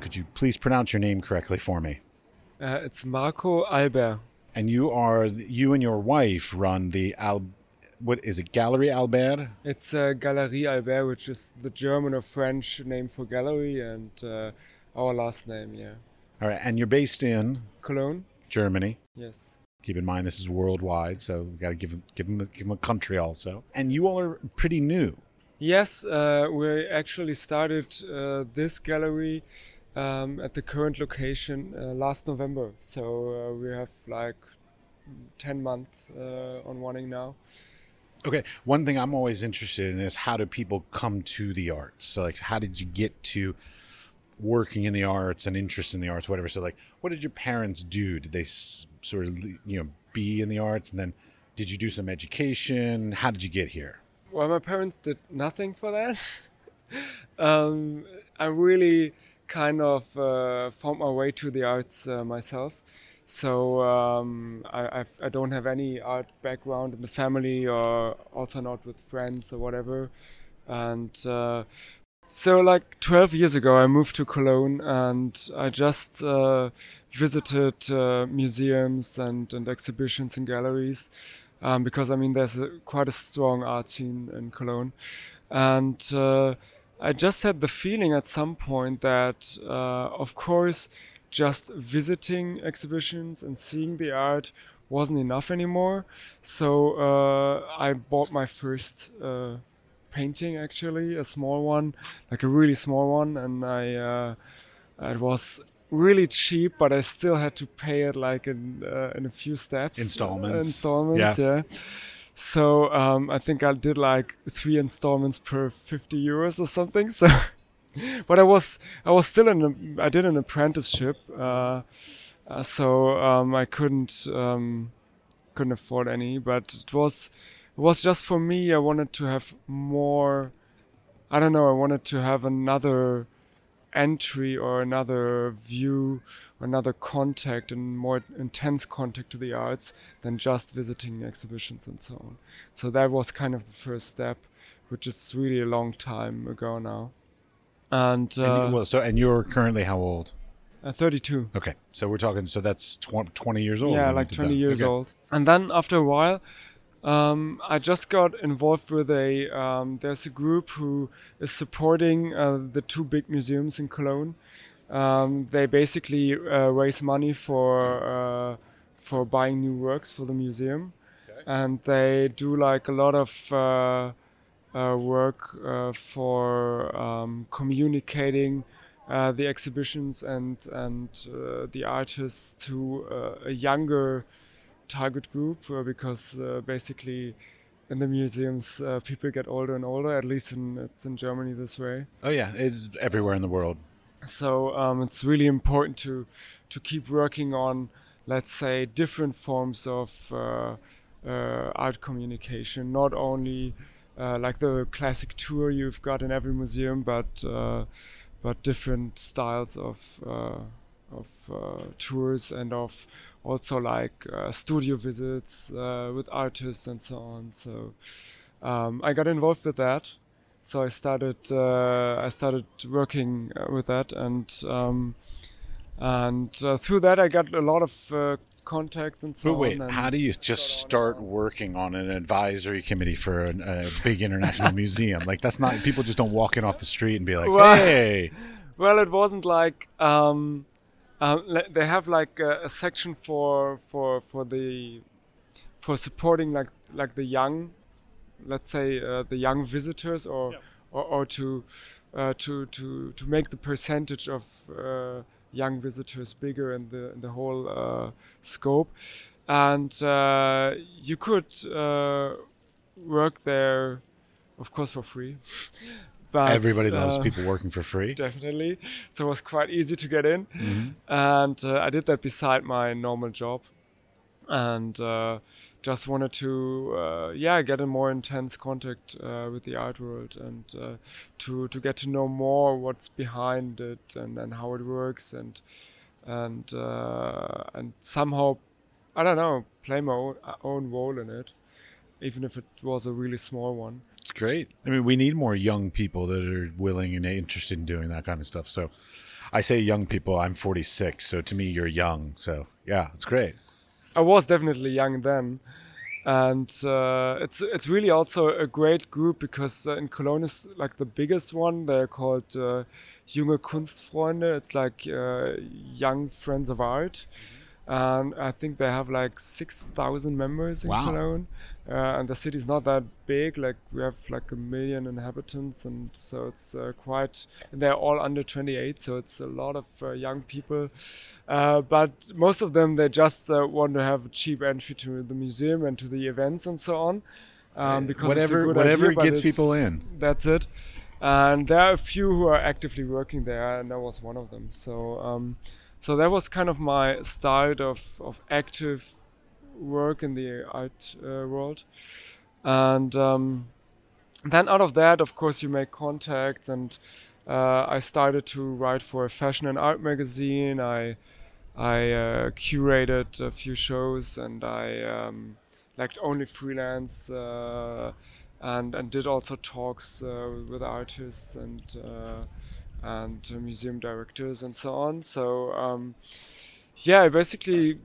Could you please pronounce your name correctly for me? Uh, it's Marco Alber. And you are you and your wife run the Al. What is it? Gallery Alber. It's uh, Galerie Alber, which is the German or French name for gallery, and uh, our last name, yeah. All right, and you're based in Cologne. Germany. Yes. Keep in mind this is worldwide, so we got to give give them give them a country also. And you all are pretty new. Yes, uh, we actually started uh, this gallery um, at the current location uh, last November. So uh, we have like 10 months uh, on running now. Okay, one thing I'm always interested in is how do people come to the arts? So like, how did you get to working in the arts and interest in the arts, whatever? So like, what did your parents do? Did they s- sort of you know be in the arts, and then did you do some education? How did you get here? Well, my parents did nothing for that. um, I really kind of uh, found my way to the arts uh, myself. So um, I, I've, I don't have any art background in the family, or also not with friends or whatever. And uh, so, like 12 years ago, I moved to Cologne, and I just uh, visited uh, museums and, and exhibitions and galleries um, because I mean there's a, quite a strong art scene in Cologne, and uh, I just had the feeling at some point that, uh, of course, just visiting exhibitions and seeing the art wasn't enough anymore. So uh, I bought my first uh, painting, actually, a small one, like a really small one, and I uh, it was really cheap, but I still had to pay it like in uh, in a few steps. Installments. installments, Yeah. yeah. So um, I think I did like three installments per 50 euros or something. So, but I was I was still in a, I did an apprenticeship, uh, uh, so um, I couldn't um, couldn't afford any. But it was it was just for me. I wanted to have more. I don't know. I wanted to have another entry or another view, another contact and more intense contact to the arts than just visiting exhibitions and so on. So that was kind of the first step, which is really a long time ago now. And, And uh, you, well, so and you're currently how old? uh, 32. Okay, so we're talking. So that's tw- 20 years old. yeah, like 20 that. years Okay. old. And then after a while, um, I just got involved with a. Um, there's a group who is supporting uh, the two big museums in Cologne. Um, they basically uh, raise money for uh, for buying new works for the museum, and they do like a lot of. Uh, uh, work uh, for um, communicating uh, the exhibitions and and uh, the artists to uh, a younger target group uh, because uh, basically in the museums uh, people get older and older at least in it's in Germany this way Oh yeah, it's everywhere in the world. so um, it's really important to to keep working on let's say different forms of uh, uh, art communication not only uh, like the classic tour you've got in every museum but uh, but different styles of uh, of uh, tours and of also like uh, studio visits uh, with artists and so on so um, I got involved with that so I started uh, I started working uh, with that and um, and uh, through that I got a lot of uh, contacts and so But wait, on. how do you just start working on an advisory committee for an, a big international museum? Like that's not people just don't walk in off the street and be like, Well- "Hey, Well, it wasn't like um, um, they have like a, a section for for for the for supporting like like the young, let's say uh, the young visitors or or, or to uh, to to to make the percentage of uh, young visitors bigger in the in the whole uh, scope, and uh, you could uh, work there, of course, for free. But, everybody loves uh, people working for free." definitely. So it was quite easy to get in, Mm-hmm. and uh, I did that beside my normal job, and uh, just wanted to, uh, yeah, get a more intense contact uh, with the art world and uh, to to get to know more what's behind it and, and how it works and and uh, and somehow I don't know, play my own, own role in it, even if it was a really small one. It's great. I mean, we need more young people that are willing and interested in doing that kind of stuff. So, I say young people. I'm 46, so to me, you're young. So, yeah, it's great. I was definitely young then, and uh, it's it's really also a great group because uh, in Cologne is like the biggest one. They're called uh, Junge Kunstfreunde. It's like uh, young friends of art. And I think they have like six thousand members in Wow. Cologne, uh, and the city is not that big. Like we have like a million inhabitants, and so it's uh, quite. And they're all under 28, so it's a lot of uh, young people. Uh, but most of them they just uh, want to have a cheap entry to the museum and to the events and so on. Um, because it's a whatever whatever idea, gets people in. That's it. And there are a few who are actively working there, and I was one of them. So, um, so that was kind of my start of, of active work in the art uh, world. And um, then out of that, of course, you make contacts, and uh, I started to write for a fashion and art magazine. I I uh, curated a few shows, and I um, only freelance uh, and and did also talks uh, with artists and uh, and uh, museum directors and so on. So um, yeah, I basically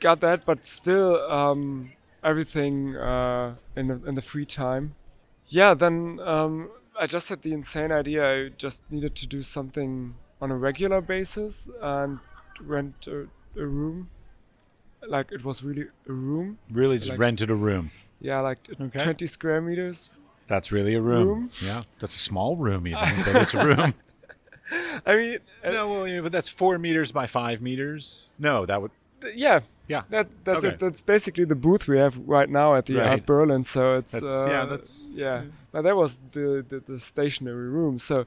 got that, but still um, everything uh, in the, in the free time. Yeah, then um, I just had the insane idea. I just needed to do something on a regular basis and rent a, a room. Like it was really a room. Really, just Like- rented a room. Yeah, like Okay. 20 square meters. That's really a room. Room? Yeah, that's a small room even, but it's a room. I mean, uh, no, well, yeah, but that's four meters by five meters. No, that would. yeah, Yeah, that that's Okay. it. That's basically the booth we have right now at the Right. Art Berlin. So it's That's- uh, yeah, that's- yeah. But that was the, the the stationary room. So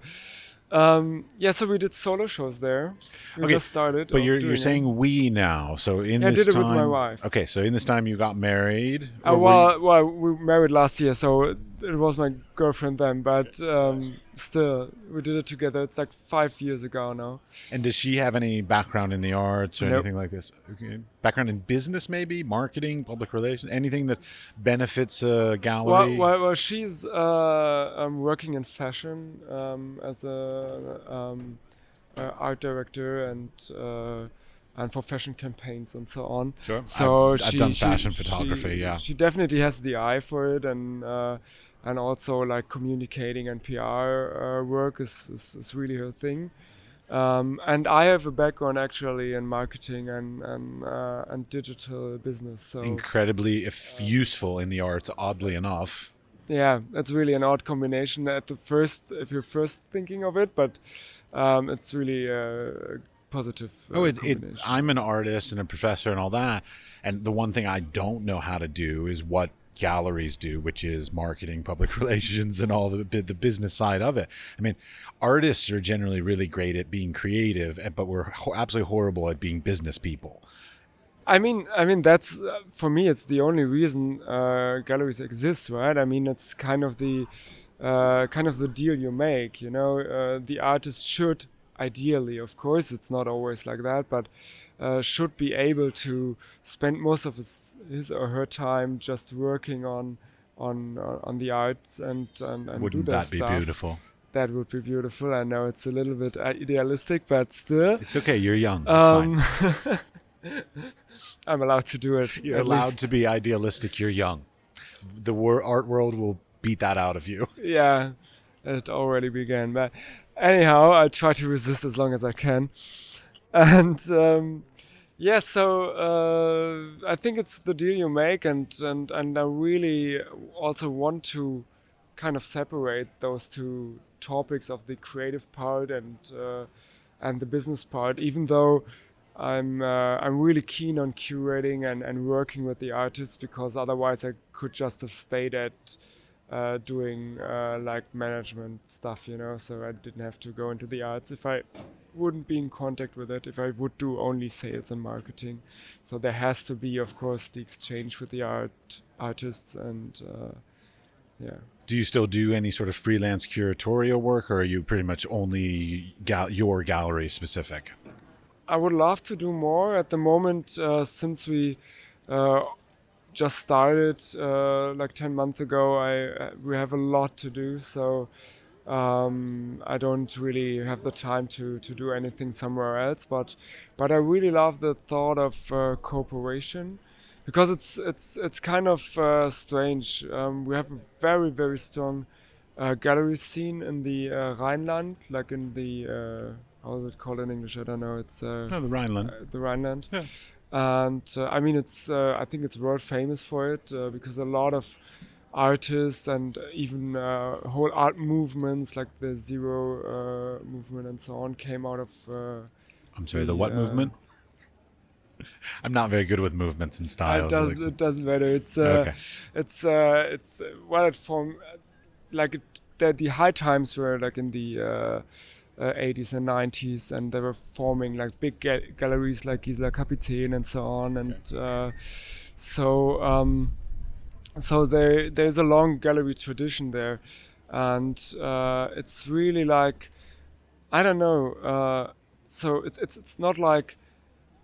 um, yeah, so we did solo shows there. We Okay, just started. But you're you're it. saying we now. So in Yeah, I this did it with my wife. Okay, so in this time you got married. Uh, well, well, we married last year, so it, it was my girlfriend then. But um, still, we did it together. It's like five years ago now. and does she have any background in the arts or Nope. anything like this? Okay. Background in business, maybe marketing, public relations, anything that benefits a Well, gallery. well, well she's uh, um, working in fashion um, as a um, uh, art director and uh, and for fashion campaigns and so on. Sure. So I've, I've she, done she- fashion she- photography. yeah. she definitely has the eye for it, and uh, and also like communicating and PR uh, work is, is is really her thing. Um, and I have a background actually in marketing and and uh, and digital business. So Incredibly if useful in the arts, oddly enough. yeah, that's really an odd combination at the first, if you're first thinking of it, but um, it's really a positive. Uh, Oh, it, it. I'm an artist and a professor and all that. And the one thing I don't know how to do is what galleries do, which is marketing, public relations, and all the the business side of it. I mean, artists are generally really great at being creative, but we're ho- absolutely horrible at being business people. I mean, I mean that's uh, for me. It's the only reason uh, galleries exist, right? I mean, it's kind of the uh, kind of the deal you make. You know, uh, the artist should ideally, of course, it's not always like that, but uh, should be able to spend most of his, his or her time just working on on uh, on the arts and and, and Wouldn't do their that be stuff. beautiful? That would be beautiful. I know it's a little bit uh, idealistic, but still. It's okay. You're young. Um, I'm allowed to do it. You're allowed least. to be idealistic. You're young. The wor- art world will beat that out of you. Yeah, it already began. But anyhow, I try to resist as long as I can. And um, yeah, so uh, I think it's the deal you make, and, and, and I really also want to kind of separate those two topics of the creative part and uh, and the business part, even though I'm uh, I'm really keen on curating and, and working with the artists because otherwise I could just have stayed at uh, doing uh, like management stuff, you know. So I didn't have to go into the arts if I wouldn't be in contact with it. If I would do only sales and marketing, so there has to be, of course, the exchange with the art artists and uh, yeah. Do you still do any sort of freelance curatorial work, or are you pretty much only gal- your gallery specific? I would love to do more at the moment uh, since we uh, just started uh, like 10 months ago. I uh, we have a lot to do, so um, I don't really have the time to, to do anything somewhere else. But but I really love the thought of uh, cooperation because it's it's it's kind of uh, strange. Um, we have a very very strong uh, gallery scene in the uh, Rhineland, like in the how is it called in English? I don't know. It's no, the Rhineland. Uh, the Rhineland. Yeah. And uh, I mean, it's I think it's world famous for it because a lot of artists and even uh, whole art movements like the zero uh, movement and so on came out of uh, i'm sorry the what movement i'm not very good with movements and styles it, does, it doesn't matter it's okay. it's it's well it formed like it, the, the high times were like in the uh, 80s and 90s and they were forming like big ga- galleries like Gisela Capitain and so on and okay. uh, so um, so there there's a long gallery tradition there and uh, it's really like I don't know uh, so it's it's it's not like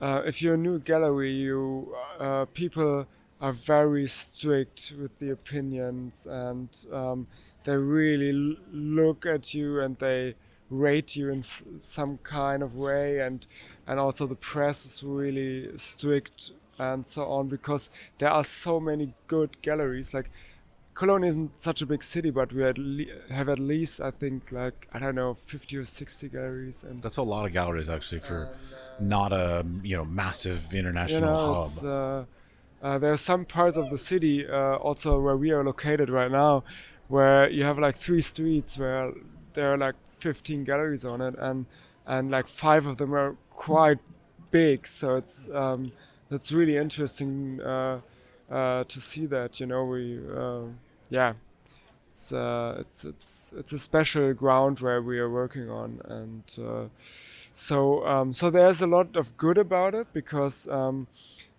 uh, if you're a new gallery you uh, people are very strict with the opinions and um, they really l- look at you and they rate you in s- some kind of way and and also the press is really strict and so on because there are so many good galleries like Cologne isn't such a big city, but we at have at least I think like I don't know 50 or 60 galleries, and that's a lot of galleries actually for and, uh, not a you know massive international you know, hub. Uh, uh, there are some parts of the city uh, also where we are located right now, where you have like three streets where there are like 15 galleries on it, and and like five of them are quite big, so it's. Um, that's really interesting uh, uh, to see that. You know, we uh, yeah, it's uh, it's it's it's a special ground where we are working on, and uh, so um, so there's a lot of good about it because um,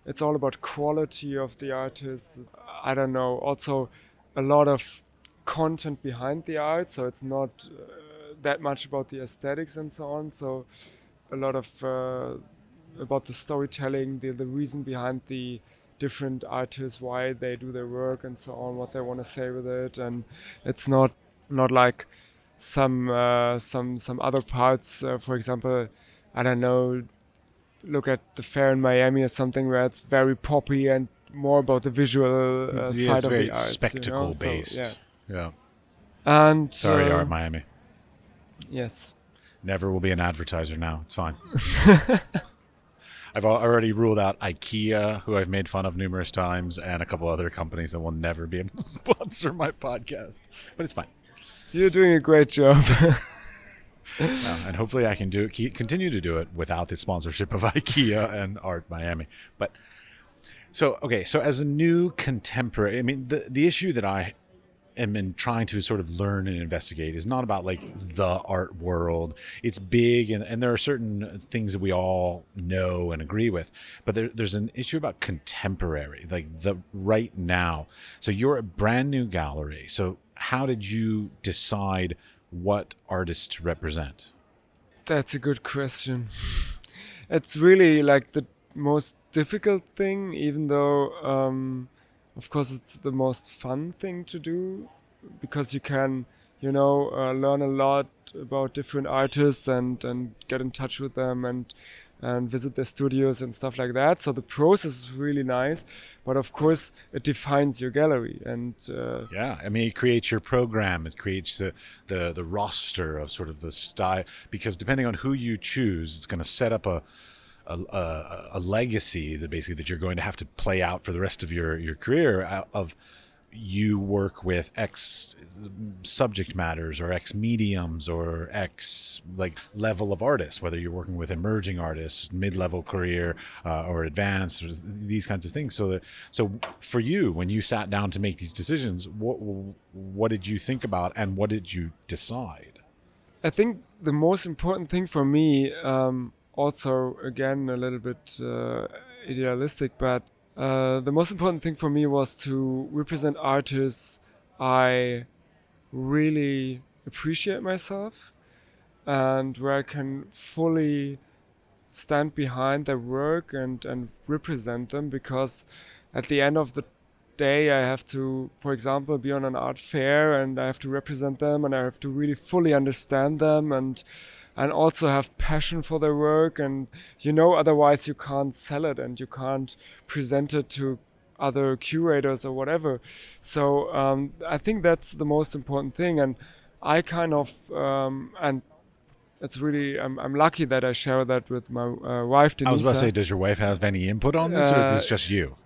it's all about quality of the artist. I don't know. Also, a lot of content behind the art, so it's not uh, that much about the aesthetics and so on. So a lot of about the storytelling, the, the reason behind the different artists, why they do their work and so on, what they want to say with it, and it's not not like some uh, some some other parts. Uh, for example, I don't know. Look at the fair in Miami or something where it's very poppy and more about the visual uh, yeah, side of the art. Spectacle you know? based. So, yeah. yeah. And sorry, uh, Art Miami. Yes. Never will be an advertiser now. It's fine. I've already ruled out IKEA, who I've made fun of numerous times, and a couple other companies that will never be able to sponsor my podcast. But it's fine. You're doing a great job. uh, and hopefully, I can do it, keep, continue to do it without the sponsorship of IKEA and Art Miami. But so okay, so as a new contemporary, I mean, the the issue that I am in trying to sort of learn and investigate is not about like the art world. It's big, and, and there are certain things that we all know and agree with. But there, there's an issue about contemporary, like the right now. So you're a brand new gallery. So how did you decide what artists to represent? That's a good question. It's really like the most difficult thing, even though. Um, of course it's the most fun thing to do because you can you know uh, learn a lot about different artists and and get in touch with them and and visit their studios and stuff like that. So the process is really nice but of course it defines your gallery and uh, yeah i mean it creates your program. It creates the, the the roster of sort of the style because depending on who you choose it's going to set up a a, a, a, legacy that basically that you're going to have to play out for the rest of your your career of you work with X subject matters or X mediums or X like level of artists, whether you're working with emerging artists, mid-level career uh, or advanced, or these kinds of things. So that so for you, when you sat down to make these decisions, what what did you think about and what did you decide? I think the most important thing for me um, also again a little bit uh, idealistic, but uh, the most important thing for me was to represent artists I really appreciate myself and where I can fully stand behind their work and and represent them because at the end of the day I have to, for example, be on an art fair and I have to represent them and I have to really fully understand them and and also have passion for their work and you know otherwise you can't sell it and you can't present it to other curators or whatever. So um, I think that's the most important thing and I kind of um, and it's really I'm, I'm lucky that I share that with my uh, wife Denise. I was about to say, does your wife have any input on this, or is this Uh, just you?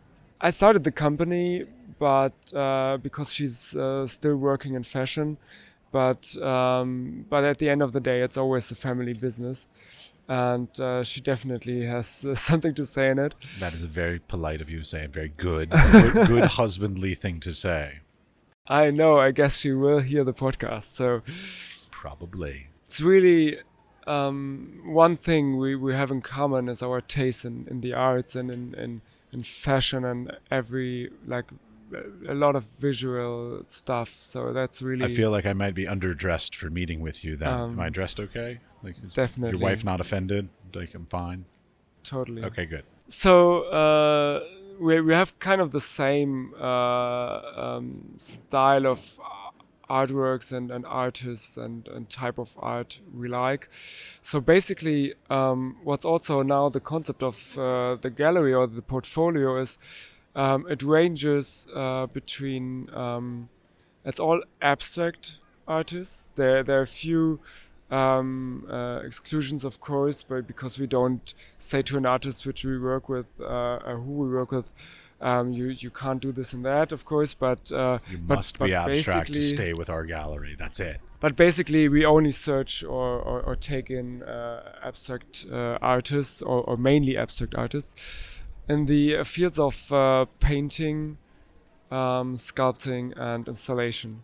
I started the company, but uh, because she's uh, still working in fashion, but um, but at the end of the day, it's always a family business, and uh, she definitely has uh, something to say in it. That is a very polite of you saying, very good, good, good husbandly thing to say. I know. I guess she will hear the podcast, so Probably. it's really um, one thing we, we have in common is our taste in, in the arts and in, in, in fashion and every like a lot of visual stuff. So that's really I feel like I might be underdressed for meeting with you. Then Um, am I dressed okay? Like, definitely. Your wife not offended? Like I'm fine. totally Okay, good. So uh, we we have kind of the same uh, um, style of artworks and, and artists and, and type of art we like. So basically, um, what's also now the concept of uh, the gallery or the portfolio is um, it ranges uh, between um, it's all abstract artists. There there are a few um, uh, exclusions, of course, but because we don't say to an artist which we work with, uh, who we work with, um, you you can't do this and that, of course. But uh, You but- must but be abstract to stay with our gallery. That's it. but basically we only search or, or, or take in uh, abstract uh, artists or, or mainly abstract artists in the fields of uh, painting um, sculpting and installation.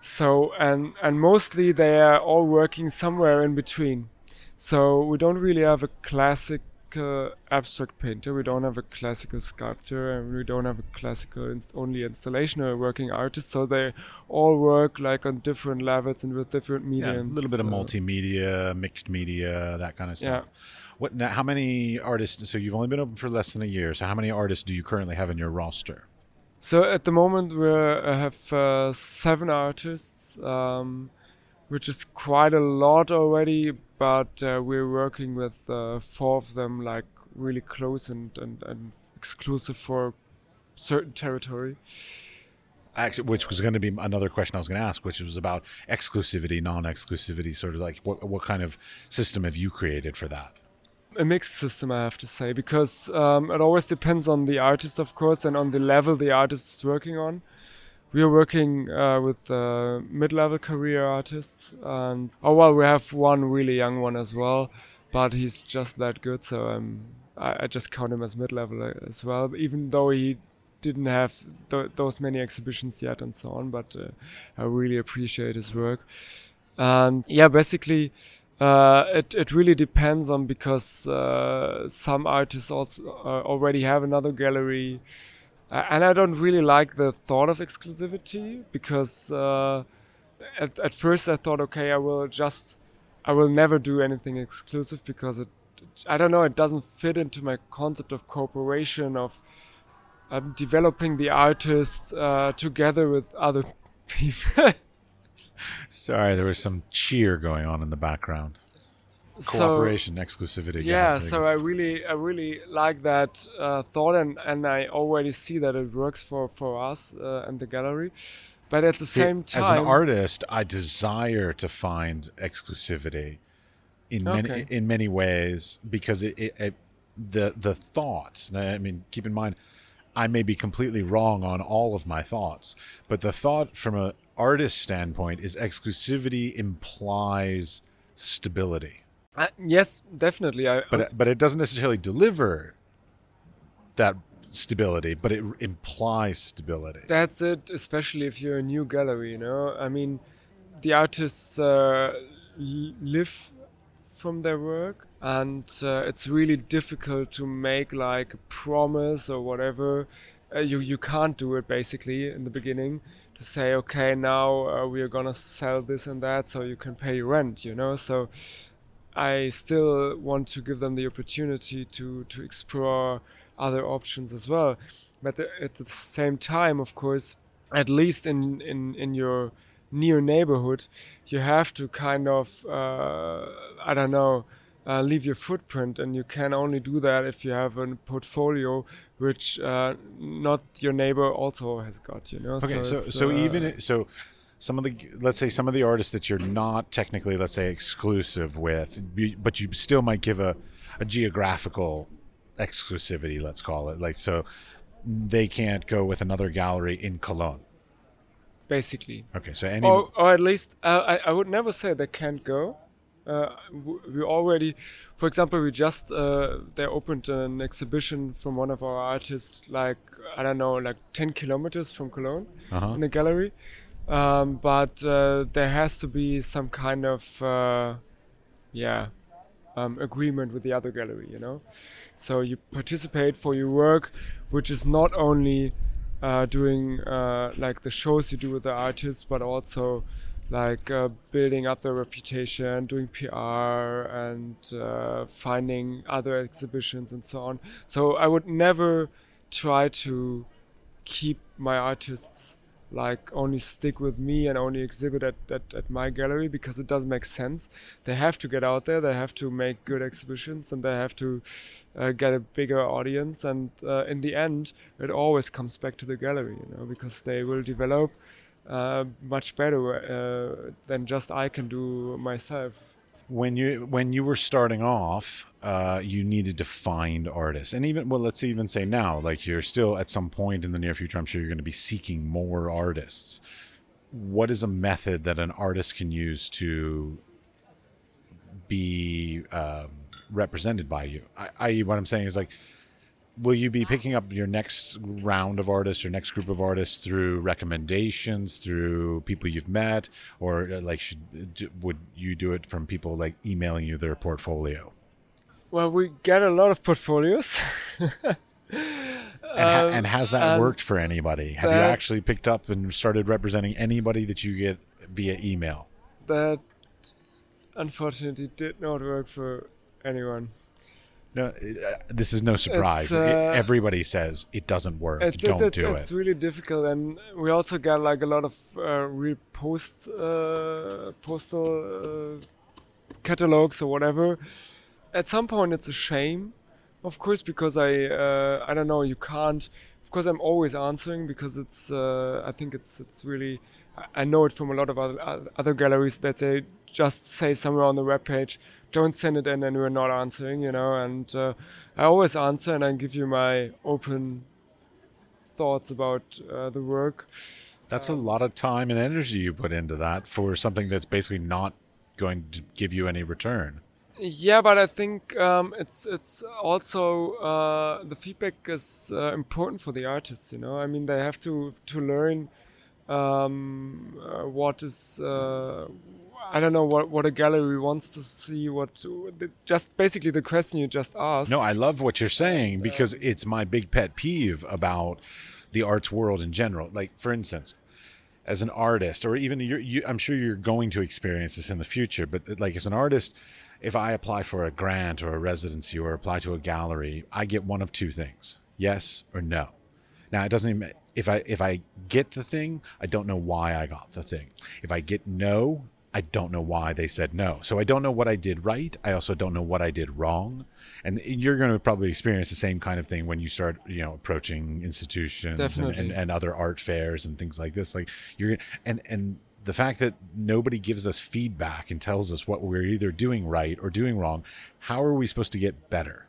So and and mostly they are all working somewhere in between. So we don't really have a classic uh, abstract painter we don't have a classical sculptor and we don't have a classical inst- only installation or working artist so they all work like on different levels and with different Yeah, mediums a little bit of multimedia, mixed media, that kind of stuff. Yeah. What? Now, how many artists? So you've only been open for less than a year. So how many artists do you currently have in your roster? So at the moment we have uh, seven artists, um, which is quite a lot already. But uh, we're working with uh, four of them, like really close and, and, and exclusive for certain territory. Actually, which was going to be another question I was going to ask, which was about exclusivity, non-exclusivity, sort of like what what kind of system have you created for that? a mixed system, I have to say, because um, it always depends on the artist, of course, and on the level the artist is working on. We are working uh, with uh, mid-level career artists, and oh well, we have one really young one as well, but he's just that good, so um, I, I just count him as mid-level uh, as well, even though he didn't have th- those many exhibitions yet and so on. But uh, I really appreciate his work, and yeah, basically. Uh, it it really depends on because uh, some artists also uh, already have another gallery, and I don't really like the thought of exclusivity because uh, at at first I thought okay I will just I will never do anything exclusive because it I don't know it doesn't fit into my concept of cooperation of um, developing the artist uh, together with other people. Sorry, there was some cheer going on in the background. So- exclusivity. yeah so i really i really like that uh, thought and and i already see that it works for for us uh, and the gallery but at the same time as an artist, I desire to find exclusivity in many in many ways because it, it, it the the thought. I mean, keep in mind, I may be completely wrong on all of my thoughts, but the thought from an artist standpoint is exclusivity implies stability, Uh, yes definitely. I but it, but it doesn't necessarily deliver that stability, but it implies stability. that's it especially if you're a new gallery you know? I mean the artists uh, l- live from their work and uh, it's really difficult to make like a promise or whatever. Uh, you you can't do it basically in the beginning to say okay now uh, we are gonna sell this and that so you can pay rent you know? So I still want to give them the opportunity to to explore other options as well. But at the same time, of course, at least in in in your near neighborhood, you have to kind of uh, I don't know. Uh, leave your footprint, and you can only do that if you have a portfolio which uh, not your neighbor also has got. You know. Okay, so so, so uh, even so, some of the let's say some of the artists that you're not technically let's say exclusive with, but you still might give a a geographical exclusivity. Let's call it like so they can't go with another gallery in Cologne. Basically. Okay, so any or, or at least uh, I, I would never say they can't go. Uh, we already, for example, we just uh, they opened an exhibition from one of our artists, like I don't know, like 10 kilometers from Cologne, Uh-huh. in a gallery. Um, but uh, there has to be some kind of, uh, yeah, um, agreement with the other gallery, you know. So you participate for your work, which is not only uh, doing uh, like the shows you do with the artists, but also like uh, building up their reputation, doing PR, and uh, finding other exhibitions and so on. So I would never try to keep my artists like only stick with me and only exhibit at, at, at my gallery because it doesn't make sense. They have to get out there, they have to make good exhibitions, and they have to uh, get a bigger audience. And uh, in the end, it always comes back to the gallery, you know, because they will develop uh, much better uh, than just I can do myself when you when you were starting off, uh, you needed to find artists, and even well, let's even say now, like you're still at some point in the near future, I'm sure you're going to be seeking more artists. What is a method that an artist can use to be um, represented by you? I, what I'm saying is like will you be picking up your next round of artists your next group of artists through recommendations through people you've met or uh, like should would you do it from people like emailing you their portfolio well we get a lot of portfolios and, ha- and, has that um, worked for anybody have you actually picked up and started representing anybody that you get via email that unfortunately did not work for anyone no, uh, this is no surprise. Uh, it, everybody says it doesn't work. It's, Don't it's, do it's, it. It's really difficult, and we also got like a lot of uh, real post uh, postal uh, catalogs or whatever. At some point, it's a shame, of course, because I uh, I don't know. You can't. Of course, I'm always answering because it's. I think it's it's really. I know it from a lot of other other galleries that they just say somewhere on the web page don't send it in and we're not answering, you know. And uh, I always answer and I give you my open thoughts about uh, the work. That's a lot of time and energy you put into that for something that's basically not going to give you any return. Yeah, but I think um, it's it's also uh, the feedback is uh, important for the artists. You know, I mean, they have to to learn um, uh, what is uh, I don't know what, what a gallery wants to see. What just basically the question you just asked. No, I love what you're saying because it's my big pet peeve about the arts world in general. Like, for instance, as an artist, or even you, I'm sure you're going to experience this in the future, but like as an artist, if I apply for a grant or a residency or apply to a gallery, I get one of two things: yes or no. Now, it doesn't even if I if I get the thing, I don't know why I got the thing. If I get no, I don't know why they said no. So I don't know what I did right. I also don't know what I did wrong. And you're going to probably experience the same kind of thing when you start, you know, approaching institutions and, and, and, other art fairs and things like this. Like you're and and the fact that nobody gives us feedback and tells us what we're either doing right or doing wrong, how are we supposed to get better?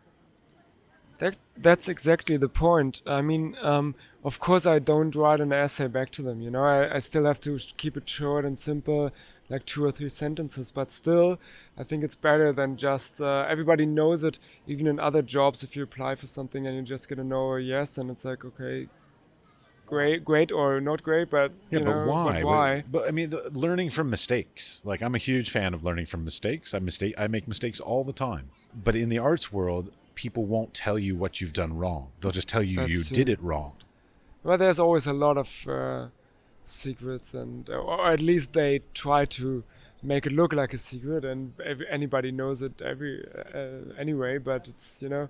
That that's exactly the point. I mean, um, of course, I don't write an essay back to them. You know, I, I still have to keep it short and simple, like two or three sentences. But still, I think it's better than just uh, everybody knows it. Even in other jobs, if you apply for something and you just get a no or yes, and it's like, okay, great, great or not great, but yeah, but know, why? But why? But, but I mean, the, learning from mistakes. Like I'm a huge fan of learning from mistakes. I mistake. I make mistakes all the time. But in the arts world, people won't tell you what you've done wrong. They'll just tell you That's you did it wrong. Well, there's always a lot of uh, secrets, and or at least they try to make it look like a secret, and every, anybody knows it every uh, anyway. But it's you know,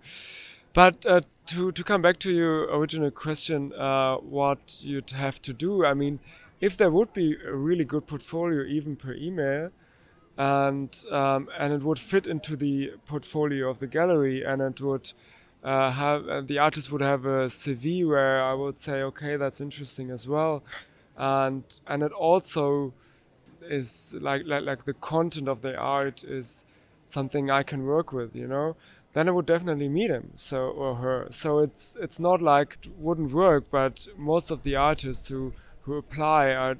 but uh, to to come back to your original question, uh, what you'd have to do. I mean, if there would be a really good portfolio, even per email, and um, and it would fit into the portfolio of the gallery, and it would uh, have the artist would have a CV where I would say, okay, that's interesting as well, and and it also is like like like the content of the art is something I can work with, you know. Then I would definitely meet him, so or her. So it's it's not like it wouldn't work, but most of the artists who who apply are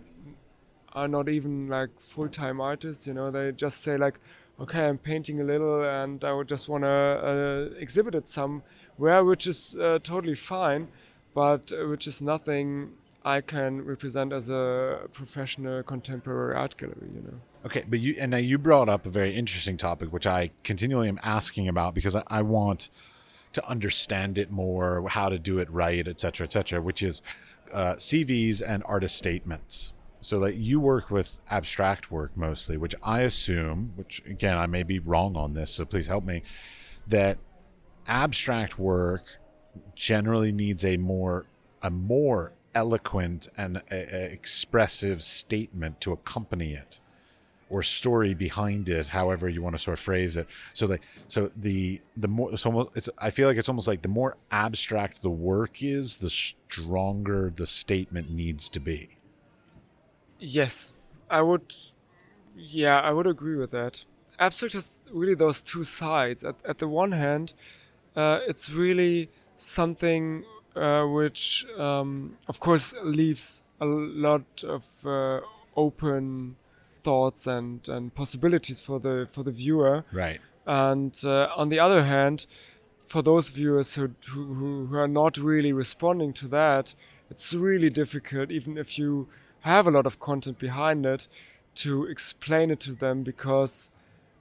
are not even like full time artists. You know, they just say like, okay, I'm painting a little, and I would just want to uh, exhibit it somewhere, which is uh, totally fine, but uh, which is nothing I can represent as a professional contemporary art gallery. You know. Okay, but you and now you brought up a very interesting topic, which I continually am asking about because I, I want to understand it more, how to do it right, et cetera, et cetera, which is uh, CVs and artist statements. So like you work with abstract work mostly, which I assume, which again I may be wrong on this, so please help me, that abstract work generally needs a more a more eloquent and a, a expressive statement to accompany it or story behind it however you want to sort of phrase it so like so the the more it's almost it's i feel like it's almost like the more abstract the work is the stronger the statement needs to be Yes, I would. Yeah, I would agree with that. Abstract has really those two sides. At, at the one hand, uh, it's really something uh, which, um, of course, leaves a lot of uh, open thoughts and, and possibilities for the for the viewer. Right. And uh, on the other hand, for those viewers who, who who are not really responding to that, it's really difficult, even if you have a lot of content behind it to explain it to them because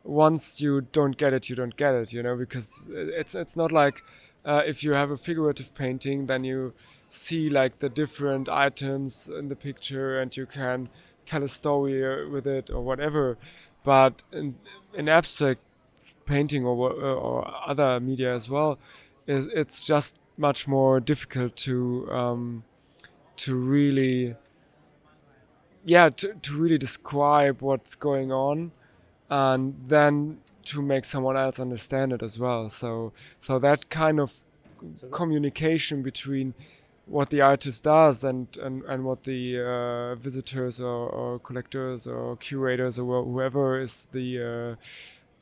once you don't get it, you don't get it, you know, because it's it's not like uh, if you have a figurative painting, then you see like the different items in the picture and you can tell a story uh, with it or whatever. But in, in abstract painting or or other media as well, it's just much more difficult to um, to really yeah to, to really describe what's going on and then to make someone else understand it as well so so that kind of communication between what the artist does and and, and what the uh, visitors or, or, collectors or curators or whoever is the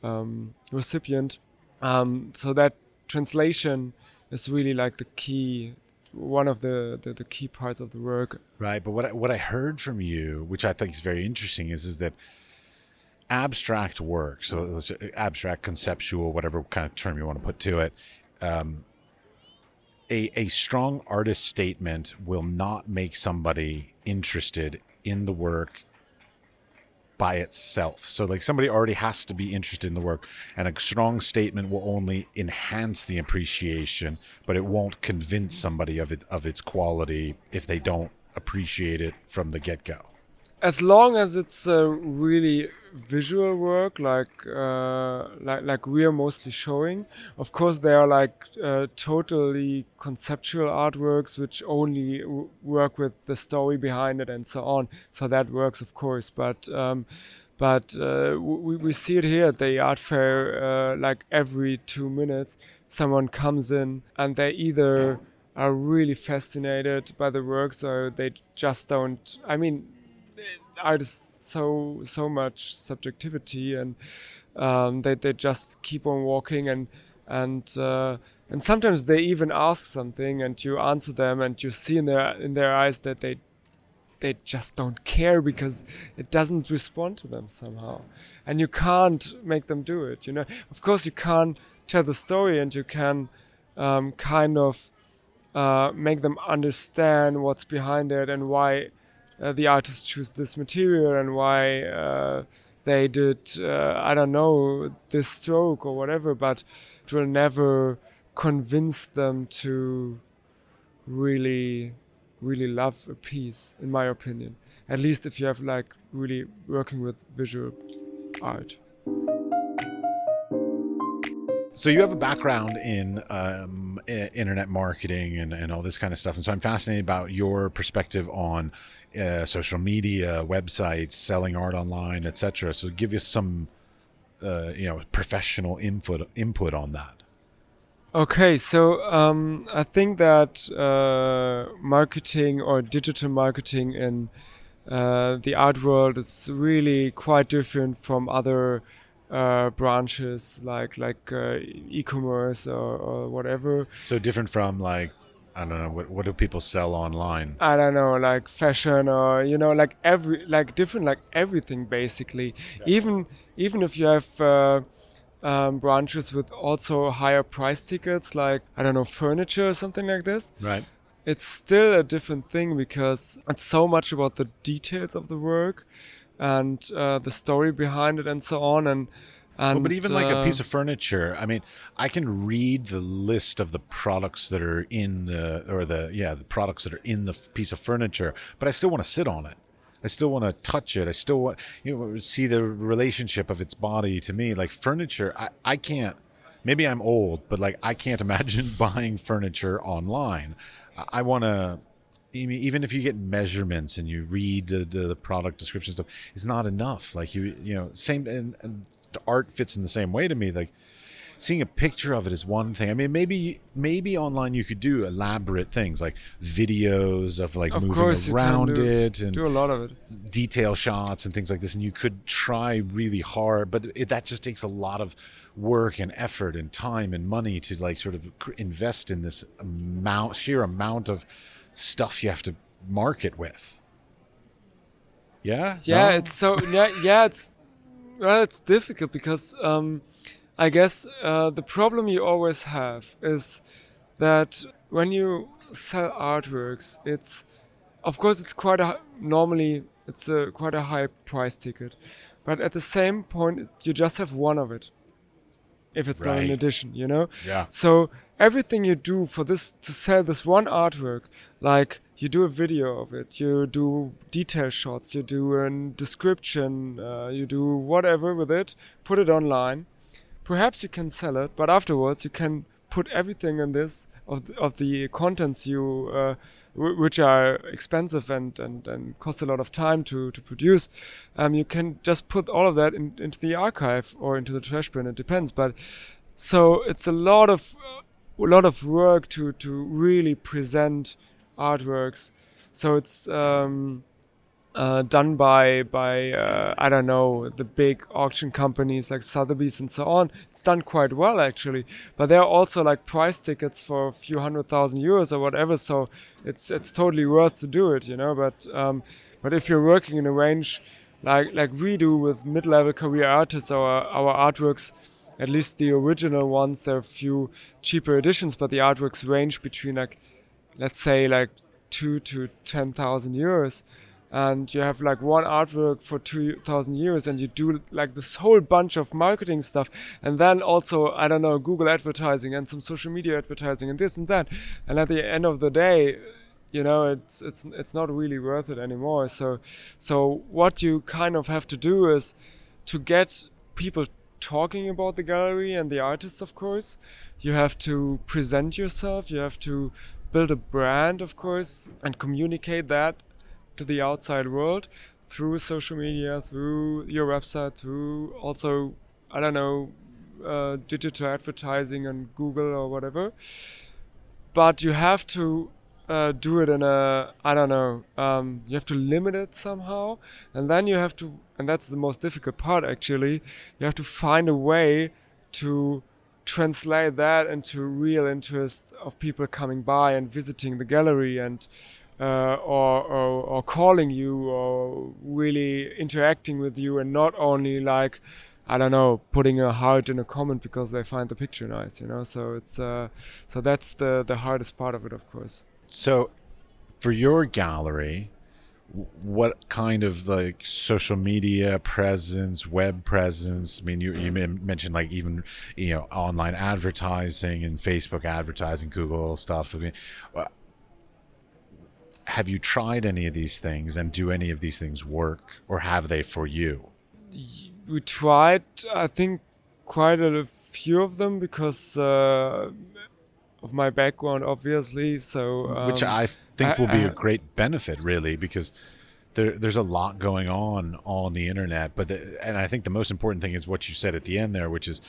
uh, um, recipient um, so that translation is really like the key one of the, the, the key parts of the work. Right, but what I, what I heard from you, which I think is very interesting, is is that abstract work, so abstract, conceptual, whatever kind of term you want to put to it, um, a a strong artist statement will not make somebody interested in the work by itself. So like somebody already has to be interested in the work and a strong statement will only enhance the appreciation, but it won't convince somebody of it of its quality if they don't appreciate it from the get-go as long as it's a really visual work like uh, like like we are mostly showing of course there are like uh, totally conceptual artworks which only work with the story behind it and so on. So that works of course but um, but uh, we, we see it here at the art fair uh, like every two minutes someone comes in and they either are really fascinated by the works or they just don't i mean art is so so much subjectivity, and um, they they just keep on walking and and uh, and sometimes they even ask something and you answer them and you see in their in their eyes that they they just don't care because it doesn't respond to them somehow. And you can't make them do it you know? Of course you can't tell the story and you can um, kind of uh, make them understand what's behind it and why uh, the artists choose this material and why uh, they did uh, I don't know this stroke or whatever, but it will never convince them to really really love a piece in my opinion at least if you have like really working with visual art. So you have a background in um, internet marketing and, and all this kind of stuff, and so I'm fascinated about your perspective on uh, social media, websites, selling art online, etc. So give us some, uh, you know, professional input input on that. Okay, so um, I think that uh, marketing or digital marketing in uh, the art world is really quite different from other uh, branches like like uh, e-commerce or, or, whatever. So different from like I don't know what what do people sell online? I don't know like fashion or you know like every like different like everything basically. Yeah. Even even if you have uh, um, branches with also higher price tickets like I don't know furniture or something like this. Right. It's still a different thing because it's so much about the details of the work and uh, the story behind it and so on and and, well, but even uh, like a piece of furniture, I mean, I can read the list of the products that are in the, or the, yeah, the products that are in the piece of furniture, but I still want to sit on it. I still want to touch it. I still want, you know, see the relationship of its body to me. Like furniture, I, I can't, maybe I'm old, but like I can't imagine buying furniture online. I, I want to, even if you get measurements and you read the, the, product description stuff, it's not enough. Like you, you know, same and, and art fits in the same way to me. Like seeing a picture of it is one thing. I mean, maybe maybe online you could do elaborate things like videos of like of moving around do, it and do a lot of it, detail shots and things like this. And you could try really hard, but it, that just takes a lot of work and effort and time and money to like sort of invest in this amount, sheer amount of stuff you have to market with. Yeah. Yeah, no? it's so yeah yeah it's well it's difficult because um, I guess uh, the problem you always have is that when you sell artworks, it's of course it's quite a normally it's a quite a high price ticket, but at the same point you just have one of it if it's right. not an edition, you know? Yeah. So everything you do for this to sell this one artwork, like you do a video of it, you do detail shots, you do a description, uh, you do whatever with it, put it online. Perhaps you can sell it, but afterwards you can put everything in this of the, of the contents you uh, which are expensive and, and, and cost a lot of time to, to produce um, you can just put all of that in, into the archive or into the trash bin it depends but so it's a lot of a lot of work to to really present artworks so it's um, uh, done by by uh, I don't know the big auction companies like Sotheby's and so on. It's done quite well actually, but there are also like price tickets for a few hundred thousand euros or whatever. So it's it's totally worth to do it, you know. But um, but if you're working in a range like like we do with mid-level career artists, our our artworks. At least the original ones, there are a few cheaper editions, but the artworks range between like, let's say like two to ten thousand euros. And you have like one artwork for 2000 euros and you do like this whole bunch of marketing stuff. And then also i don't know google advertising and some social media advertising and this and that. And at the end of the day you know it's it's it's not really worth it anymore. So so what you kind of have to do is to get people talking about the gallery and the artists of course you have to present yourself you have to build a brand of course and communicate that to the outside world through social media, through your website, through also, I don't know, uh, digital advertising on Google or whatever. But you have to uh, do it in a, I don't know, um, you have to limit it somehow. And then you have to, and that's the most difficult part actually, you have to find a way to translate that into real interest of people coming by and visiting the gallery and uh, or, or, or calling you or really interacting with you and not only like I don't know putting a heart in a comment because they find the picture nice you know so it's uh, so that's the the hardest part of it of course so for your gallery what kind of like social media presence web presence i mean you, you mentioned like even you know online advertising and facebook advertising google stuff i mean have you tried any of these things and do any of these things work or have they for you? we tried, I think, quite a few of them because uh, of my background, obviously. So, um, which I think will be a great benefit, really, because there, there's a lot going on on the internet. But the, and I think the most important thing is what you said at the end there, which is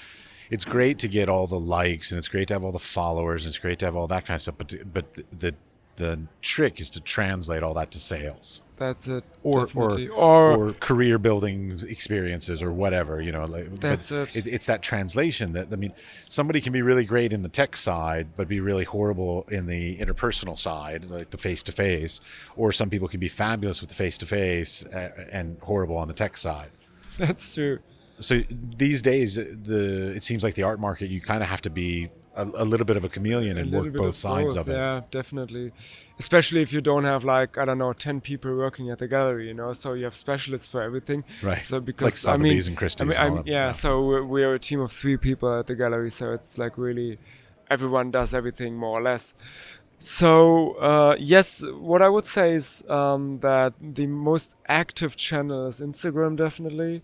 it's great to get all the likes and it's great to have all the followers and it's great to have all that kind of stuff. But but the the, the trick is to translate all that to sales. that's it. Or, or definitely. or career building experiences or whatever you know like, That's it. It's, it's that translation that i mean somebody can be really great in the tech side but be really horrible in the interpersonal side like the face to face or some people can be fabulous with the face to face and horrible on the tech side that's true. so these days the it seems like the art market you kind of have to be a, a little bit of a chameleon and little work both sides both, of it Yeah, definitely. Especially if you don't have like I don't know ten people working at the gallery, you know. So you have specialists for everything. Right. So like because I mean, and Christie's I mean, and all I'm, that, yeah, So we're, we're a team of three people at the gallery, so it's like really everyone does everything more or less. So uh, yes, what I would say is um, that the most active channel is Instagram, definitely,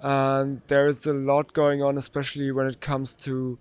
and there is a lot going on, especially when it comes to,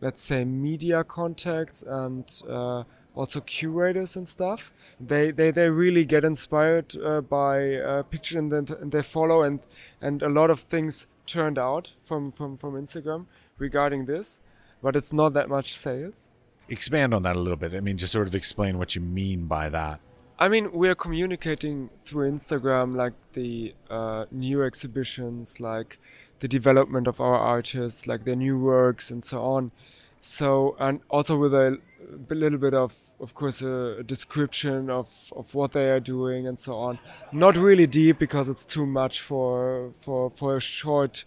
let's say, media contacts and uh, also curators and stuff. They they, they really get inspired uh, by uh, pictures and, and they follow and and a lot of things turned out from from from Instagram regarding this, but it's not that much sales. expand on that a little bit i mean just sort of explain what you mean by that I mean, we're communicating through Instagram, like the uh, new exhibitions, like the development of our artists, like their new works, and so on. So, and also with a, a little bit of, of course, a, description of, of what they are doing and so on. Not really deep because it's too much for for for a short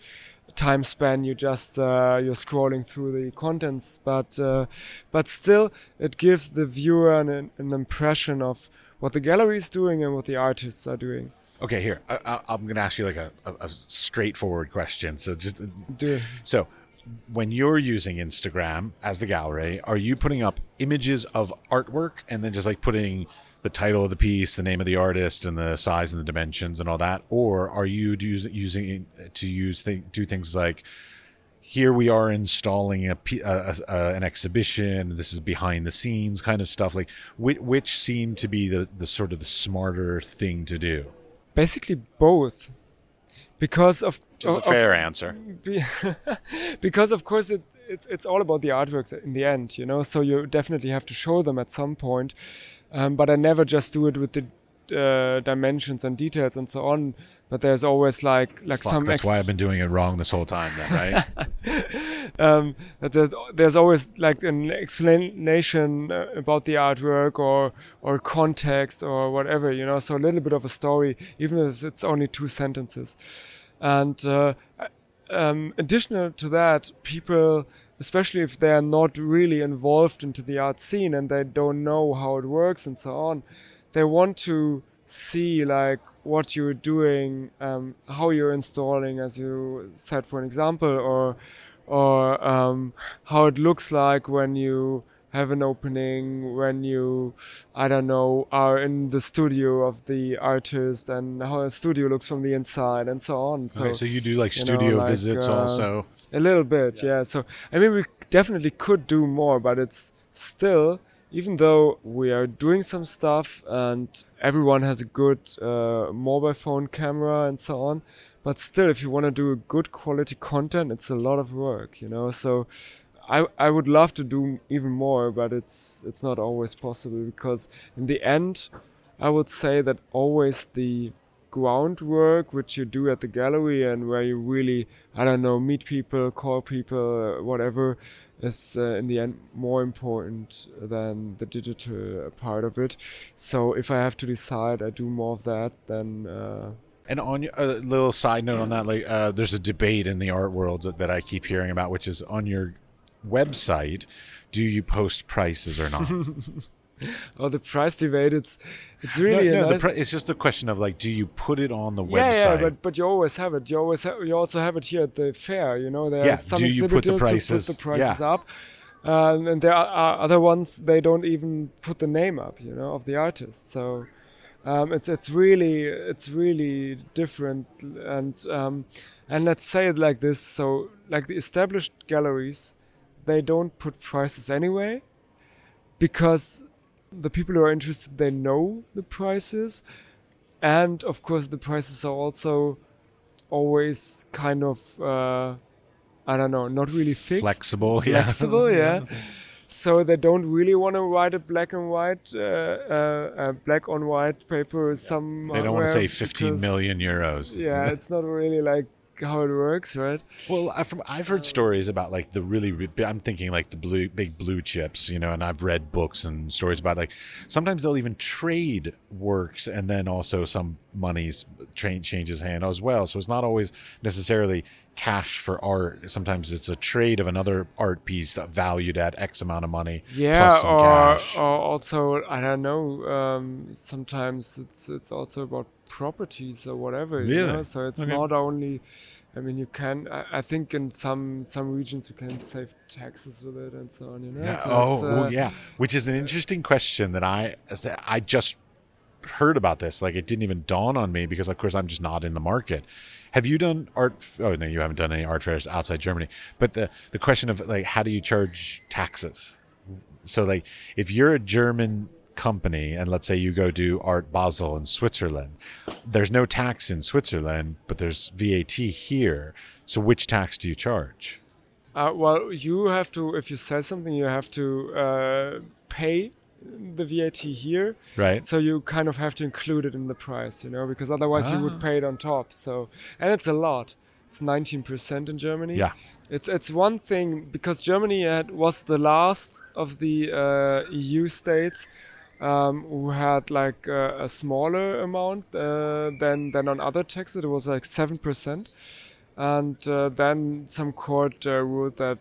time span you just uh, you're scrolling through the contents but uh, but still it gives the viewer an, an impression of what the gallery is doing and what the artists are doing. Okay, here I, I'm going to ask you like a, a, a straightforward question. So just Do, so when you're using Instagram as the gallery, are you putting up images of artwork and then just like putting the title of the piece, the name of the artist, and the size and the dimensions and all that, or are you using using to use th- do things like here we are installing a, p- a, a- an exhibition. This is behind the scenes kind of stuff. Like which, which seem to be the, the sort of the smarter thing to do. basically both because of, Which is a of- fair answer. be- because of course it, it's it's all about the artworks in the end, you know. So you definitely have to show them at some point. Um, but I never just do it with the uh, dimensions and details and so on. But there's always like like Fuck, some that's why I've been doing it wrong this whole time, then, right? um, that there's, there's always like an explanation uh, about the artwork or or context or whatever you know so a little bit of a story even if it's only two sentences and uh, um, additional to that people especially if they are not really involved into the art scene and they don't know how it works and so on they want to see like what you're doing um, how you're installing as you said for an example or or um, how it looks like when you have an opening when you i don't know are in the studio of the artist and how the studio looks from the inside and so on so okay, so you do like you know, studio like, visits uh, also. a little bit, yeah. So I mean, we definitely could do more, but it's still, even though we are doing some stuff and everyone has a good uh, mobile phone camera and so on, but still, if you want to do a good quality content, it's a lot of work, you know. So I I would love to do even more, but it's it's not always possible because in the end, I would say that always the groundwork which you do at the gallery and where you really i don't know meet people call people uh, whatever is uh, in the end more important than the digital part of it so if i have to decide i do more of that then uh, And on your- a little side note on that, like uh, there's a debate in the art world that, that I keep hearing about, which is on your website, do you post prices or not? oh the price debate it's it's really a no, the nice- it's just the question of like, do you put it on the yeah, website? yeah, but but you always have it. You always have, you also have it here at the fair. You know, there Yeah, are some do you put the exhibitors prices- who put the prices yeah. up, um, and there are, are other ones they don't even put the name up. You know, of the artist. So Um, it's it's really it's really different, and um, and let's say it like this: so like the established galleries, they don't put prices anyway, because the people who are interested they know the prices, and of course the prices are also always kind of uh, I don't know, not really fixed, Flexible, flexible, yeah. So they don't really want to write a black and white, uh, uh, uh, black on white paper. Some They don't want to say 15 million euros. Yeah, it's not really like how it works, right? Well, I've, I've heard stories about like the really, I'm thinking like the blue, big blue chips, you know, and I've read books and stories about like sometimes they'll even trade works and then also some money's uh, tra- changes hand as well. So it's not always necessarily cash for art. Sometimes it's a trade of another art piece valued at X amount of money. Yeah, plus some or, cash. or also I don't know. Um, sometimes it's it's also about properties or whatever. You Really? know? So it's Okay. not only. I mean, you can. I, I think in some some regions you can save taxes with it and so on. You know. Yeah. So oh, well, uh, yeah. Which is an interesting question that I I just heard about this. Like it didn't even dawn on me because, of course, I'm just not in the market. Have you done art? Oh no, you haven't done any art fairs outside Germany. But the the question of like, how do you charge taxes? So like, if you're a German company and let's say you go do art basel in switzerland there's no tax in switzerland but there's vat here so which tax do you charge Uh, well, you have to. If you sell something, you have to uh, pay the VAT here. right So you kind of have to include it in the price, you know, because otherwise you Ah. would pay it on top. So and it's a lot. It's 19% in Germany. Yeah. It's it's one thing because Germany had, was the last of the uh, EU states um, who had like uh, a smaller amount uh, than than on other taxes. It was like seven percent, and uh, then some court uh, ruled that.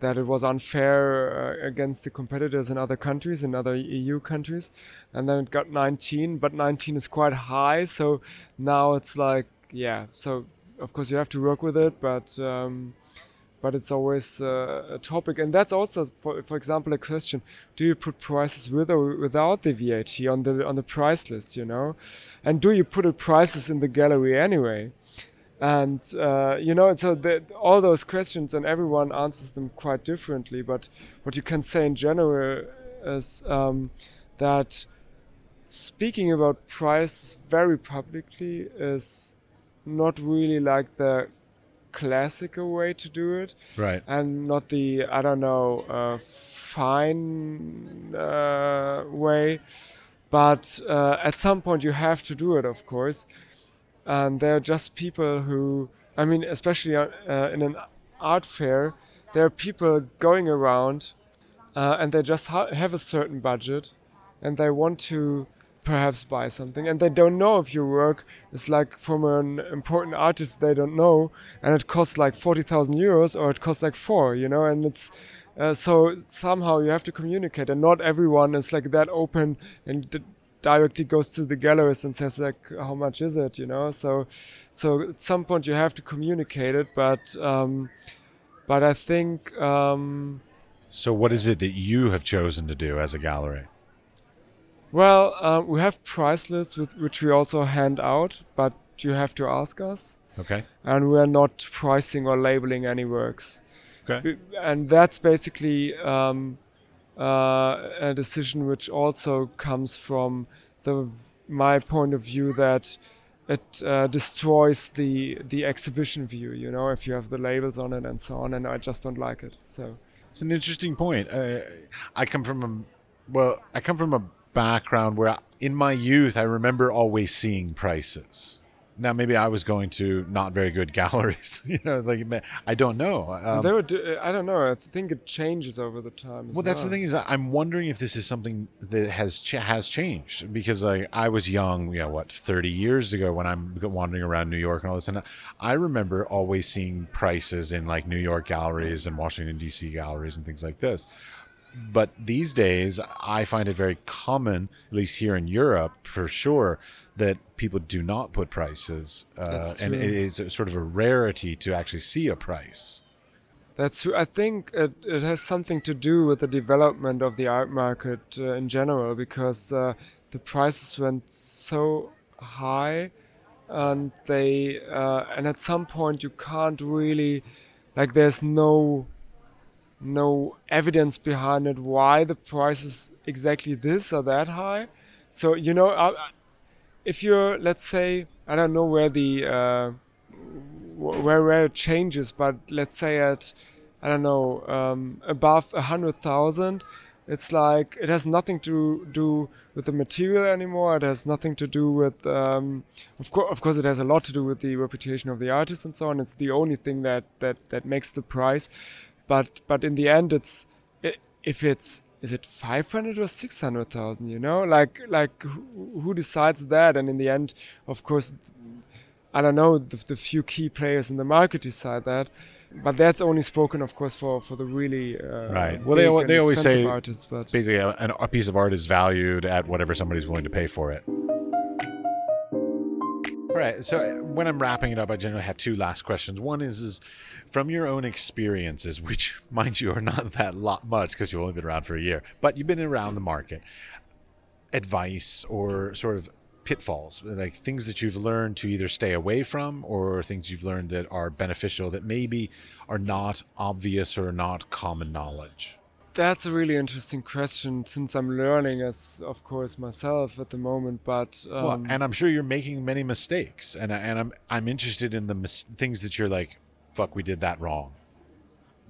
That it was unfair uh, against the competitors in other countries, in other EU countries, and then it got 19. But 19 is quite high, so now it's like, yeah. So of course you have to work with it, but um, but it's always uh, a topic, and that's also, for for example, a question: Do you put prices with or without the VAT on the on the price list? You know, and do you put the prices in the gallery anyway? And uh, you know so the, all those questions and everyone answers them quite differently but what you can say in general is um, that speaking about price very publicly is not really like the classical way to do it. Right. And not the I don't know uh, fine uh, way, but uh, at some point you have to do it, of course. And they're just people who, I mean, especially uh, uh, in an art fair, there are people going around, uh, and they just ha- have a certain budget, and they want to perhaps buy something. And they don't know if your work is like from an important artist they don't know and it costs like 40,000 euros or it costs like four you know? And it's uh, so somehow you have to communicate and not everyone is like that open and directly goes to the gallerist and says like how much is it you know so so at some point you have to communicate it but um but i think um So, what is it that you have chosen to do as a gallery? Well, um, we have price lists with, which we also hand out, but you have to ask us, Okay. and we are not pricing or labeling any works. Okay. We- And that's basically um, uh, a decision which also comes from the my point of view that it uh, destroys the the exhibition view. You know, if you have the labels on it and so on, and I just don't like it. So. It's an interesting point. Uh, I come from a well, I come from a background where, I, in my youth, I remember always seeing prices. Now, maybe I was going to not very good galleries. you know, like I don't know. Um, they were. Do- I don't know. I think it changes over the time. as well, that's the thing is, I'm wondering if this is something that has ch- has changed because like I was young, you know, what 30 years ago when I'm wandering around New York and all this, and I remember always seeing prices in like New York galleries and Washington D.C. galleries and things like this. But these days, I find it very common, at least here in Europe, for sure, that people do not put prices, uh, and it is a, sort of a rarity to actually see a price. That's true. I think it, it has something to do with the development of the art market uh, in general because uh, the prices went so high and they uh, and at some point you can't really like there's no no evidence behind it why the price is exactly this or that high so you know if you're let's say i don't know where the uh, where where it changes, but let's say at I don't know um, above a hundred thousand, it's like it has nothing to do with the material anymore. It has nothing to do with um, of course of course it has a lot to do with the reputation of the artist and so on. It's the only thing that that that makes the price, but but in the end it's if it's is it 500 or 600,000 you know like like who, who decides that and in the end of course I don't know the, the, few key players in the market decide that, but that's only spoken, of course, for for the really uh, right. Well, they they always say artists, but basically a, a piece of art is valued at whatever somebody's willing to pay for it. Right. So uh, when I'm wrapping it up, I generally have two last questions. One is is from your own experiences, which, mind you, are not that lot much because you've only been around for a year, but you've been around the market. Advice or sort of pitfalls, like things that you've learned to either stay away from or things you've learned that are beneficial that maybe are not obvious or not common knowledge? That's a really interesting question since I'm learning as of course myself at the moment but um, well, and I'm sure you're making many mistakes and and I'm I'm interested in the mis- things that you're like fuck we did that wrong.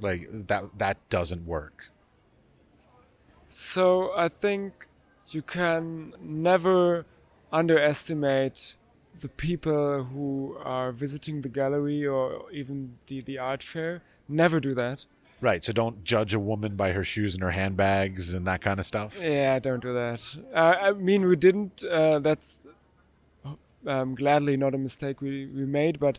Like that that doesn't work. So I think you can never underestimate the people who are visiting the gallery or even the, the art fair. Never do that. Right. So don't judge a woman by her shoes and her handbags and that kind of stuff. Yeah, don't do that. Uh, I mean, we didn't. Uh, that's um, gladly not a mistake we, we made, but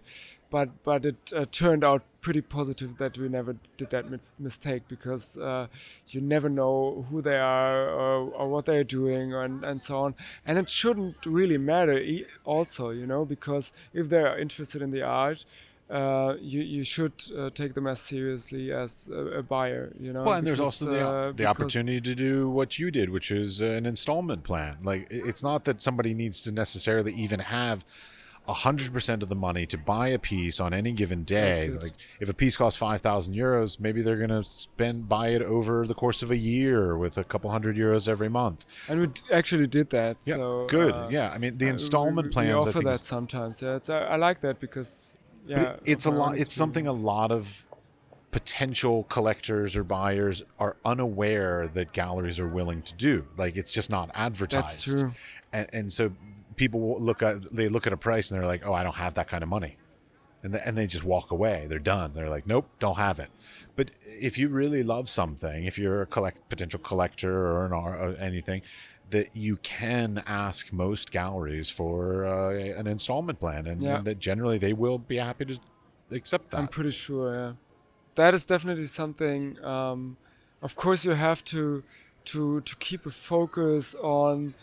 but but it uh, turned out pretty positive that we never did that mis- mistake because uh, you never know who they are or, or, what they're doing and, and so on and it shouldn't really matter also you know because if they are interested in the art uh, you you should uh, take them as seriously as a, a buyer, you know. Well, and because, there's also the, uh, the opportunity to do what you did, which is an installment plan. Like it's not that somebody needs to necessarily even have 100% of the money to buy a piece on any given day. Like if a piece costs 5,000 euros, maybe they're going to spend buy it over the course of a year with a couple hundred euros every month. And we actually did that. Yeah, so, good. Uh, yeah, I mean the installment we, plans. We offer that sometimes. Yeah, I, I, like that because yeah, it, it's a lot. It's something a lot of potential collectors or buyers are unaware that galleries are willing to do. Like it's just not advertised. That's true. And, and so people look at they look at a price and they're like, "Oh, I don't have that kind of money," and they, and they just walk away. They're done. They're like, "Nope, don't have it." But if you really love something, if you're a collect potential collector or an or anything, that you can ask most galleries for uh, an installment plan, and, yeah. and, that generally they will be happy to accept that. I'm pretty sure. Yeah, that is definitely something. Um, of course, you have to to to keep a focus on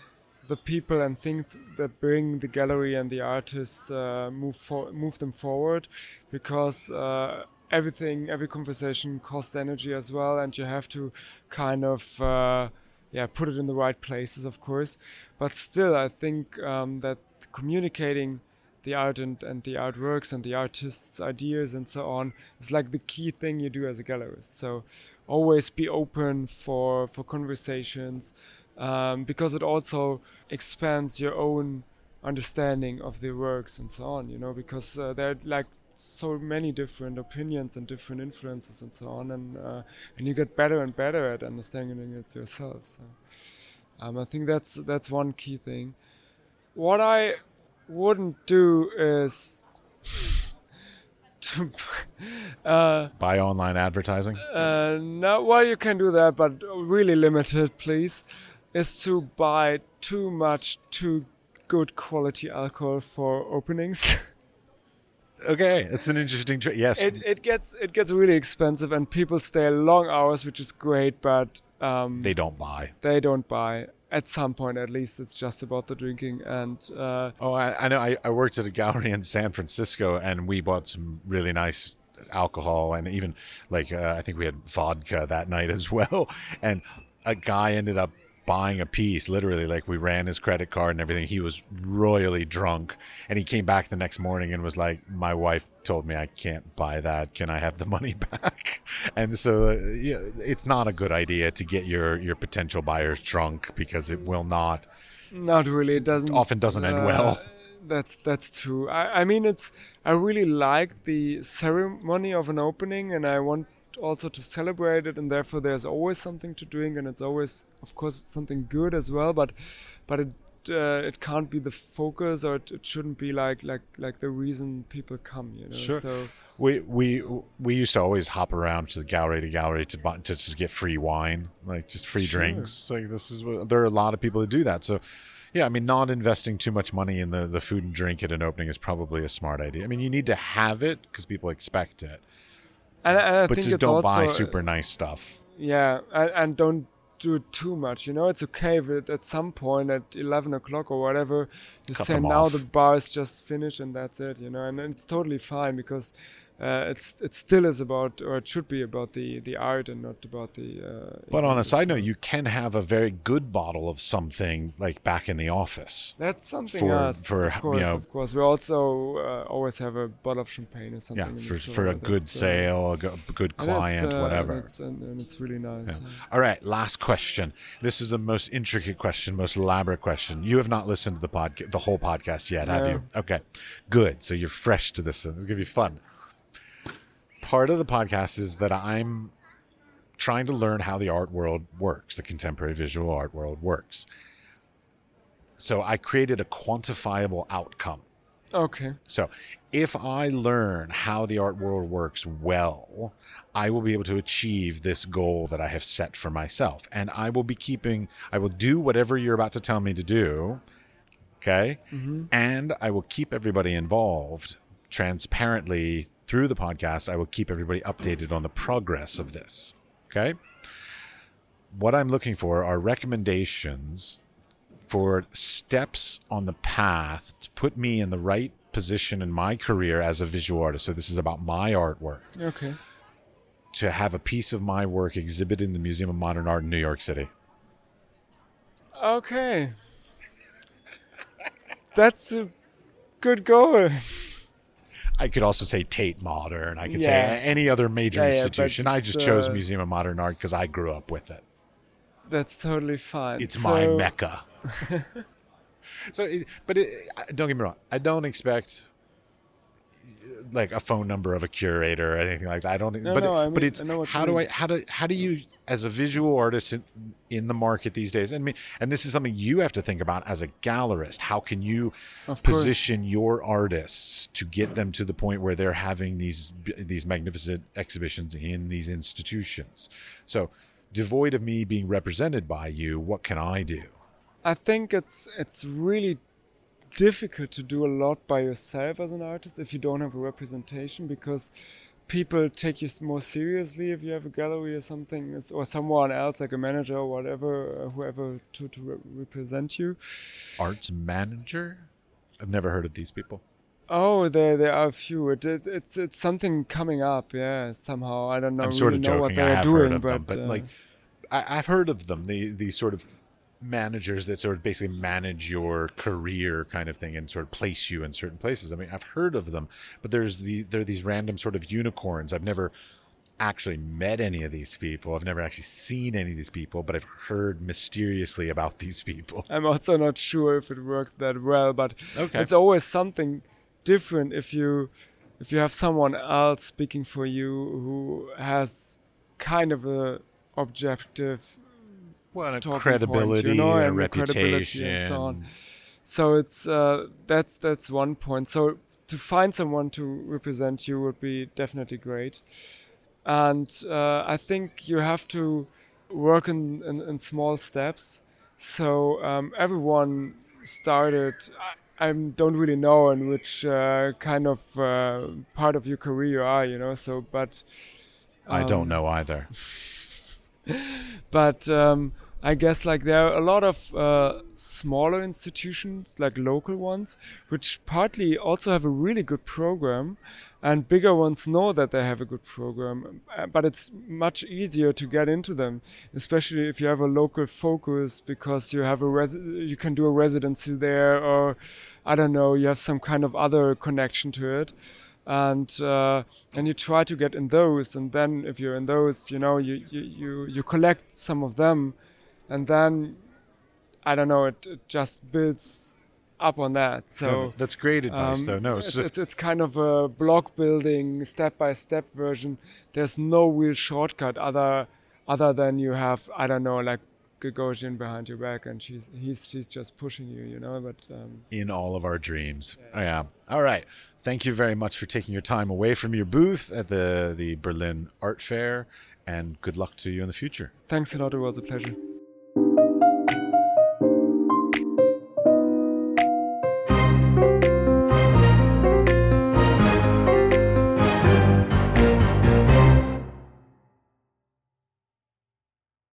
the people and things that bring the gallery and the artists uh, move for, move them forward, because uh, everything, every conversation costs energy as well, and you have to kind of uh, yeah put it in the right places, of course. But still, I think um, that communicating the art and, and the artworks and the artists' ideas and so on is like the key thing you do as a gallerist. So always be open for for conversations um, because it also expands your own understanding of the works and so on. You know, because uh, there are like so many different opinions and different influences and so on, and uh, and you get better and better at understanding it yourself. So um, I think that's that's one key thing. What I wouldn't do is. to uh, buy online advertising? Uh, no, well, you can do that, but really limited, please is to buy too much too good quality alcohol for openings. okay, it's an interesting trick. Yes, it, it gets it gets really expensive, and people stay long hours, which is great, but um, they don't buy. They don't buy. At some point, at least, it's just about the drinking. And uh, oh, I, I know. I, I worked at a gallery in San Francisco, and we bought some really nice alcohol and even like uh, I think we had vodka that night as well. And a guy ended up buying a piece literally like we ran his credit card and everything he was royally drunk and he came back the next morning and was like my wife told me i can't buy that can i have the money back and so uh, yeah, it's not a good idea to get your your potential buyers drunk because it will not Not really. It doesn't Often doesn't end well. That's that's true. I, I mean, it's I really like the ceremony of an opening, and I want also to celebrate it. And therefore, there's always something to doing, and it's always, of course, something good as well. But but it uh, it can't be the focus, or it, it shouldn't be like like like the reason people come. You know. Sure. So we we we used to always hop around to the gallery to gallery to buy, to just get free wine, like just free Sure. drinks. Like this is what there are a lot of people that do that. So, yeah, I mean, not investing too much money in the the food and drink at an opening is probably a smart idea. I mean, you need to have it because people expect it, and, and I but think just it's don't also buy super nice stuff. Yeah, and, and don't do it too much. You know, it's okay if it, at some point at 11 o'clock or whatever, you Cut say now the bar is just finished and that's it. You know, and it's totally fine because uh, it's it still is about or it should be about the the art and not about the. Uh, But on a side note, you can have a very good bottle of something like back in the office. That's something for- else. for, of you course, know- of course. We also uh, always have a bottle of champagne or something. Yeah, for, for a good uh, sale, a go- good and client, uh, whatever. And it's, and, and it's really nice. uh, All right, last question. This is the most intricate question, most elaborate question. You have not listened to the podcast, the whole podcast yet, have No. you? Okay, good. So you're fresh to this. It's gonna be fun. Part of the podcast is that I'm trying to learn how the art world works, the contemporary visual art world works. So I created a quantifiable outcome. Okay. So, if I learn how the art world works well, I will be able to achieve this goal that I have set for myself. And I will be keeping, I will do whatever you're about to tell me to do. Okay. Mm-hmm. And I will keep everybody involved transparently through the podcast. I will keep everybody updated on the progress of this. Okay. What I'm looking for are recommendations for steps on the path to put me in the right position in my career as a visual artist. So this is about my artwork Okay. to have a piece of my work exhibited in the Museum of Modern Art in New York City. Okay. That's a good goal. I could also say Tate Modern. I could Yeah. say any other major Yeah, institution. I just chose uh, Museum of Modern Art because I grew up with it. That's totally fine. It's my mecca. so, but it, don't get me wrong. I don't expect like a phone number of a curator or anything like that. I don't. No, but no, I but it's I how do I how do how do you as a visual artist in, in the market these days? And me, and this is something you have to think about as a gallerist. How can you Of course. position your artists to get them to the point where they're having these these magnificent exhibitions in these institutions? So, devoid of me being represented by you, what can I do? I think it's it's really difficult to do a lot by yourself as an artist if you don't have a representation because people take you more seriously if you have a gallery or something or someone else like a manager or whatever uh, whoever to, to re- represent you arts manager? I've never heard of these people. oh there there are a few it, it, it's it's something coming up yeah somehow i don't know I'm sort really of know what joking. they I are have doing heard of but, them, but uh, like I, I've heard of them. The these sort of managers that sort of basically manage your career kind of thing and sort of place you in certain places. I mean, I've heard of them, but there's the there are these random sort of unicorns. I've never actually met any of these people. I've never actually seen any of these people, but I've heard mysteriously about these people. I'm also not sure if it works that well, but Okay. it's always something different if you if you have someone else speaking for you who has kind of a objective Well, and a credibility point, you know, and and reputation. and so on. So it's uh, that's that's one point. So to find someone to represent you would be definitely great, and uh, I think you have to work in in, in small steps. So um, everyone started. I, I don't really know in which uh, kind of uh, part of your career you are, you know. So, but I don't um, know either. but um, I guess like there are a lot of uh, smaller institutions, like local ones, which partly also have a really good program, and bigger ones know that they have a good program. uh, But it's much easier to get into them, especially if you have a local focus because you have a you can do a residency there, or I don't know, you have some kind of other connection to it and uh, and you try to get in those and then if you're in those you know you you you, you collect some of them and then i don't know it, it just builds up on that so No, that's great advice, um, though. No, it's, so- it's, it's kind of a block building step by step version there's no real shortcut other other than you have i don't know like Gagosian behind your back and she's he's she's just pushing you you know but um, in all of our dreams. Yeah. All right. Thank you very much for taking your time away from your booth at the the Berlin Art Fair, and good luck to you in the future. thanks a lot it was a pleasure